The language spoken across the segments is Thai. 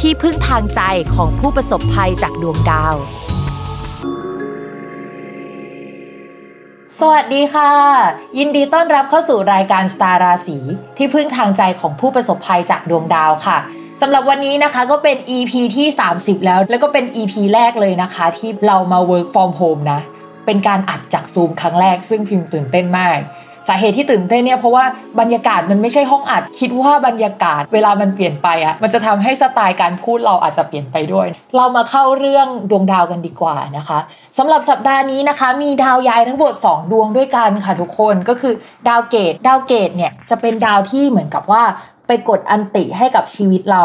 ที่พึ่งทางใจของผู้ประสบภัยจากดวงดาว สวัสดีค่ะ ยินดีต้อนรับเข้าสู่รายการสตาราศีที่พึ่งทางใจของผู้ประสบภัยจากดวงดาวค่ะสำหรับวันนี้นะคะก็เป็น EP ที่ 30 แล้ว แล้วก็เป็น EP แรกเลยนะคะ ที่เรามา work from home นะ เป็นการอัดจากซูมครั้งแรก ซึ่งพิมพ์ตื่นเต้นมากสาเหตุที่ตื่นเต้นเนี่ยเพราะว่าบรรยากาศมันไม่ใช่ห้องอัด คิดว่าบรรยากาศเวลามันเปลี่ยนไปอะ่ะมันจะทำให้สไตล์การพูดเราอาจจะเปลี่ยนไปด้วย เรามาเข้าเรื่องดวงดาวกันดีกว่านะคะสำหรับสัปดาห์นี้นะคะ มีดาวย้ายทั้งหมด 2 ดวงด้วยกันค่ะทุกคนก็คือดาวเกตุดาวเกตุเนี่ยจะเป็นดาวที่เหมือนกับว่าไปกด ulti ให้กับชีวิตเรา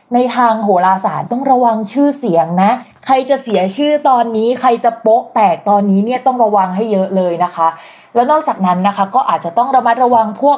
ในทางโหราศาสตร์ต้องระวังชื่อเสียงนะ ใครจะเสียชื่อตอนนี้ ใครจะโป๊ะแตกตอนนี้เนี่ยต้องระวังให้เยอะเลยนะคะ แล้วนอกจากนั้นนะคะ ก็อาจจะต้องระมัดระวังพวก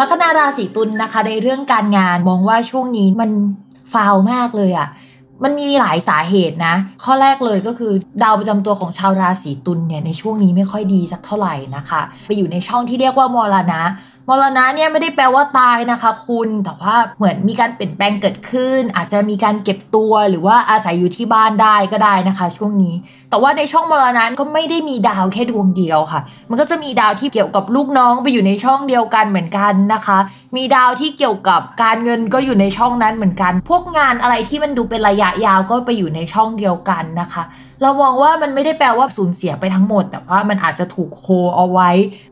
ลัคนาราศีตุลนะคะ ในเรื่องการงานมองว่าช่วงนี้มันฟาวมากเลยอะ่ะมันมีหลายสาเหตุนะ ข้อแรกเลยก็คือดาวประจำตัวของชาวราศีตุลเนี่ยในช่วงนี้ไม่ค่อยดีสักเท่าไหร่นะคะ ไปอยู่ในช่องที่เรียกว่ามรณะ มรณะเนี่ยไม่ได้แปลว่าตายนะคะคุณแต่ว่าเหมือนมีการเปลี่ยนแปลงเกิดขึ้น อาจจะมีการเก็บตัวหรือว่าอาศัยอยู่ที่บ้านได้ก็ได้นะคะ ช่วงนี้ แต่ว่าในช่องมรณะก็ไม่ได้มีดาวแค่ดวงเดียวค่ะ มันก็จะมีดาวที่เกี่ยวกับลูกน้องไปอยู่ในช่องเดียวกันเหมือนกันนะคะ มีดาวที่เกี่ยวกับการเงินก็อยู่ในช่องนั้นเหมือนกัน พวกงานอะไรที่มันดูเป็นระยะยาวก็ไปอยู่ในช่องเดียวกันนะคะ เรามองว่ามันไม่ได้แปลว่าสูญเสียไปทั้งหมด แต่ว่ามันอาจจะถูกโคเอาไว้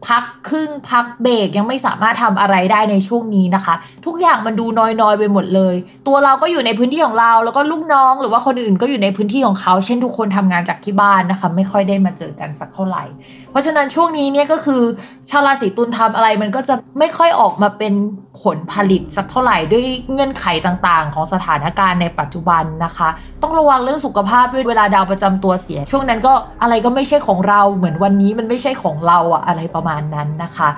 พักครึ่งพักเบรกยังไม่สามารถทำอะไรได้ในช่วงนี้นะคะ ทุกอย่างมันดูน้อยๆไปหมดเลย ตัวเราก็อยู่ในพื้นที่ของเรา แล้วก็ลูกน้อง หรือว่าคนอื่นก็อยู่ในพื้นที่ของเขา เช่นทุกคนทำงานจากที่บ้านนะคะ ไม่ค่อยได้มาเจอกันสักเท่าไหร่ เพราะฉะนั้นช่วงนี้เนี่ยก็คือชาวราศีตุลทำอะไรมันก็จะไม่ค่อยออกมาเป็นผลผลิตสักเท่าไหร่ด้วยเงื่อนไขต่างๆ ของสถานการณ์ในปัจจุบันนะคะ ต้องระวังเรื่องสุขภาพด้วยเวลาดาวประจำตัวเสีย ช่วงนั้นก็อะไรก็ไม่ใช่ของเราเหมือนวันนี้มันไม่ใช่ของเราอะอะไรประมาณนั้นนะคะ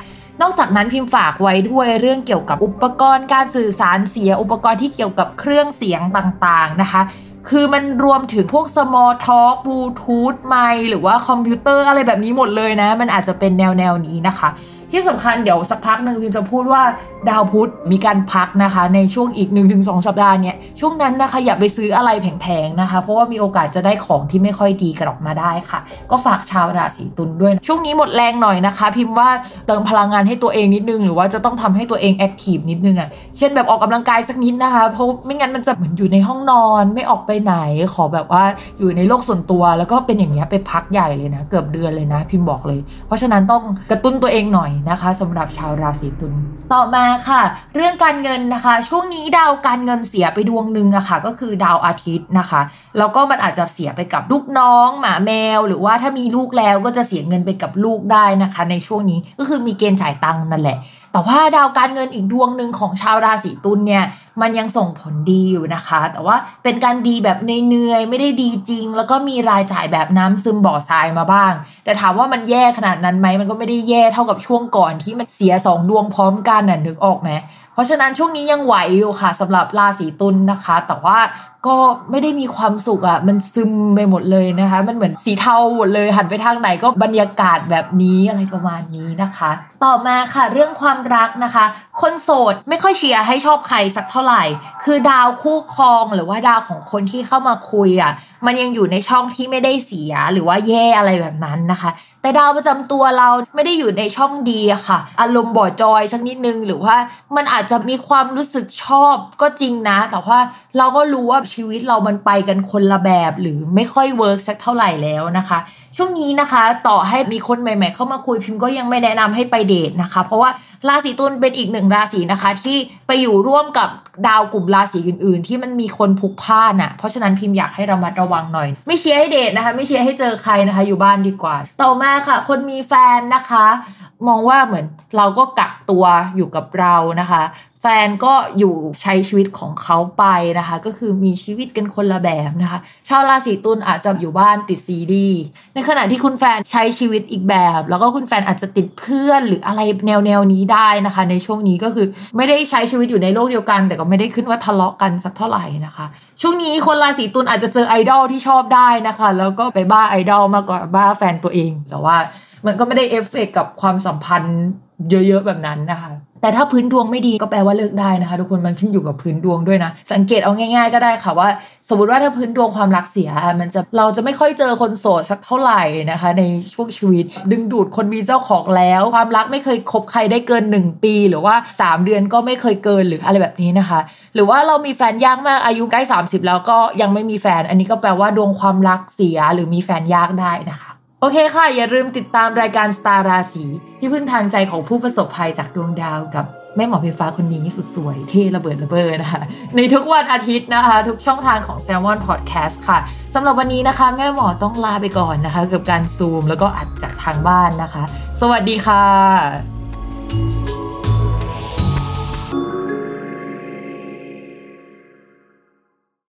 นอกจากนั้นพิมพ์ฝากไว้ด้วยเรื่องเกี่ยวกับอุปกรณ์การสื่อสารเสีย อุปกรณ์ที่เกี่ยวกับเครื่องเสียงต่างๆนะคะ คือมันรวมถึงพวกสมอลท็อกบลูทูธไมหรือว่าคอมพิวเตอร์อะไรแบบนี้หมดเลยนะ มันอาจจะเป็นแนวแนวนี้นะคะ ที่สำคัญเดี๋ยวสักพักหนึ่งพิมจะพูดว่าดาวพุธมีการพักนะคะ ในช่วงอีก 1-2 สัปดาห์เนี่ยช่วงนั้นนะคะอย่าไปซื้ออะไรแพงๆนะคะ เพราะว่ามีโอกาสจะได้ของที่ไม่ค่อยดีกลับมาได้ค่ะ ก็ฝากชาวราศีตุลด้วย ช่วงนี้หมดแรงหน่อยนะคะ พิมพ์ว่าเติมพลังงานให้ตัวเองนิดนึง หรือว่าจะต้องทำให้ตัวเอง active นิดนึงอะ่ะเช่นแบบออกกำลังกายสักนิดนะคะ เพราะไม่งั้นมันจะเหมือนอยู่ในห้องนอนไม่ออกไปไหนขอแบบว่าอยู่ในโลกส่วนตัว แล้วก็เป็นอย่างเงี้ยไปพักใหญ่เลยนะ เกือบเดือนเลยนะ พิมพ์บอกเลย เพราะฉะนั้นต้องกระตุ้นตัวเองหน่อยนะคะสำหรับชาวราศีตุลต่อมาค่ะ เรื่องการเงินนะคะ ช่วงนี้ดาวการเงินเสียไปดวงหนึ่งอะค่ะ ก็คือดาวอาทิตย์นะคะแล้วก็มันอาจจะเสียไปกับลูกน้อง หมาแมว หรือว่าถ้ามีลูกแล้วก็จะเสียเงินไปกับลูกได้นะคะ ในช่วงนี้ก็คือมีเกณฑ์จ่ายตังค์นั่นแหละ แต่ว่าดาวการเงินอีกดวงหนึ่งของชาวราศีตุลเนี่ยมันยังส่งผลดีอยู่นะคะ แต่ว่าเป็นการดีแบบเนื่อยๆไม่ได้ดีจริง แล้วก็มีรายจ่ายแบบน้ำซึมบ่อทรายมาบ้าง แต่ถามว่ามันแย่ขนาดนั้นไหมมันก็ไม่ได้แย่เท่ากับช่วงก่อนที่มันเสียสองดวงพร้อมกันน่ะนึกออกไหม เพราะฉะนั้นช่วงนี้ยังไหวอยู่ค่ะสำหรับราศีตุลนะคะ แต่ว่าก็ไม่ได้มีความสุขอะ่ะมันซึมไปหมดเลยนะคะ มันเหมือนสีเทาหมดเลยหันไปทางไหนก็บรรยากาศแบบนี้อะไรประมาณนี้นะคะ ต่อมาค่ะเรื่องความรักนะคะ คนโสดไม่ค่อยเชียร์ให้ชอบใครสักเท่าไหร่ คือดาวคู่ครองหรือว่าดาวของคนที่เข้ามาคุยอะ่ะ มันยังอยู่ในช่องที่ไม่ได้เสียหรือว่าแย่อะไรแบบนั้นนะคะ แต่ดาวประจำตัวเราไม่ได้อยู่ในช่องดีค่ะ อารมณ์บ่จอยสักนิดนึงหรือว่ามันอาจจะมีความรู้สึกชอบก็จริงนะ แต่ว่า เราก็รู้ว่าชีวิตเรามันไปกันคนละแบบหรือไม่ค่อย work สักเท่าไหร่แล้วนะคะ ช่วงนี้นะคะ ต่อให้มีคนใหม่ ๆ เข้ามาคุยพิมพ์ก็ยังไม่แนะนำให้ไปเดทนะคะ เพราะว่าราศีตุลเป็นอีกหนึ่งราศีนะคะ ที่ไปอยู่ร่วมกับดาวกลุ่มราศีอื่น ๆ ที่มันมีคนผูกพ่านอะเพราะฉะนั้นพิมพ์อยากให้ระมัดระวังหน่อย ไม่เชียร์ให้เดทนะคะ ไม่เชียร์ให้เจอใครนะคะ อยู่บ้านดีกว่า ต่อมาค่ะ คนมีแฟนนะคะ มองว่าเหมือนเราก็กักตัวอยู่กับเรานะคะ แฟนก็อยู่ใช้ชีวิตของเขาไปนะคะ ก็คือมีชีวิตกันคนละแบบนะคะ ชาวราศีตุลอาจจะอยู่บ้านติดซีรีส์ในขณะที่คุณแฟนใช้ชีวิตอีกแบบ แล้วก็คุณแฟนอาจจะติดเพื่อนหรืออะไรแนวแนวนี้ได้นะคะ ในช่วงนี้ก็คือไม่ได้ใช้ชีวิตอยู่ในโลกเดียวกัน แต่ก็ไม่ได้ขึ้นว่าทะเลาะกันสักเท่าไหร่นะคะ ช่วงนี้คนราศีตุลอาจจะเจอไอดอลที่ชอบได้นะคะ แล้วก็ไปบ้าไอดอลมากกว่าบ้าแฟนตัวเองแต่ว่า มันก็ไม่ได้เอฟเฟกกับความสัมพันธ์เยอะๆแบบนั้นนะคะ แต่ถ้าพื้นดวงไม่ดีก็แปลว่าเลิกได้นะคะ ทุกคนมันขึ้นอยู่กับพื้นดวงด้วยนะ สังเกตเอาง่ายๆก็ได้ค่ะว่า สมมติว่าถ้าพื้นดวงความรักเสีย มันจะเราจะไม่ค่อยเจอคนโสดสักเท่าไหร่นะคะ ในช่วงชีวิต ดึงดูดคนมีเจ้าของแล้ว ความรักไม่เคยคบใครได้เกิน 1 ปี หรือว่า 3 เดือนก็ไม่เคยเกินหรืออะไรแบบนี้นะคะ หรือว่าเรามีแฟนยากมากอายุใกล้ 30 แล้วก็ยังไม่มีแฟน อันนี้ก็แปลว่าดวงความรักเสียหรือมีแฟนยากได้นะคะ อเคค่ะ อย่าลืมติดตามรายการสตาร์ราศีที่พึ่งทางใจของผู้ประสบภัยจากดวงดาวกับแม่หมอเพฟ้าคนนี้สุดสวยเท่ระเบิดระเบิดนะคะ ในทุกวันอาทิตย์นะคะ ทุกช่องทางของ s ซ l m o n Podcast ค่ะสำหรับวันนี้นะคะ แม่หมอต้องลาไปก่อนนะคะ กับการซูมแล้วก็อัดจากทางบ้านนะคะ สวัสดีค่ะ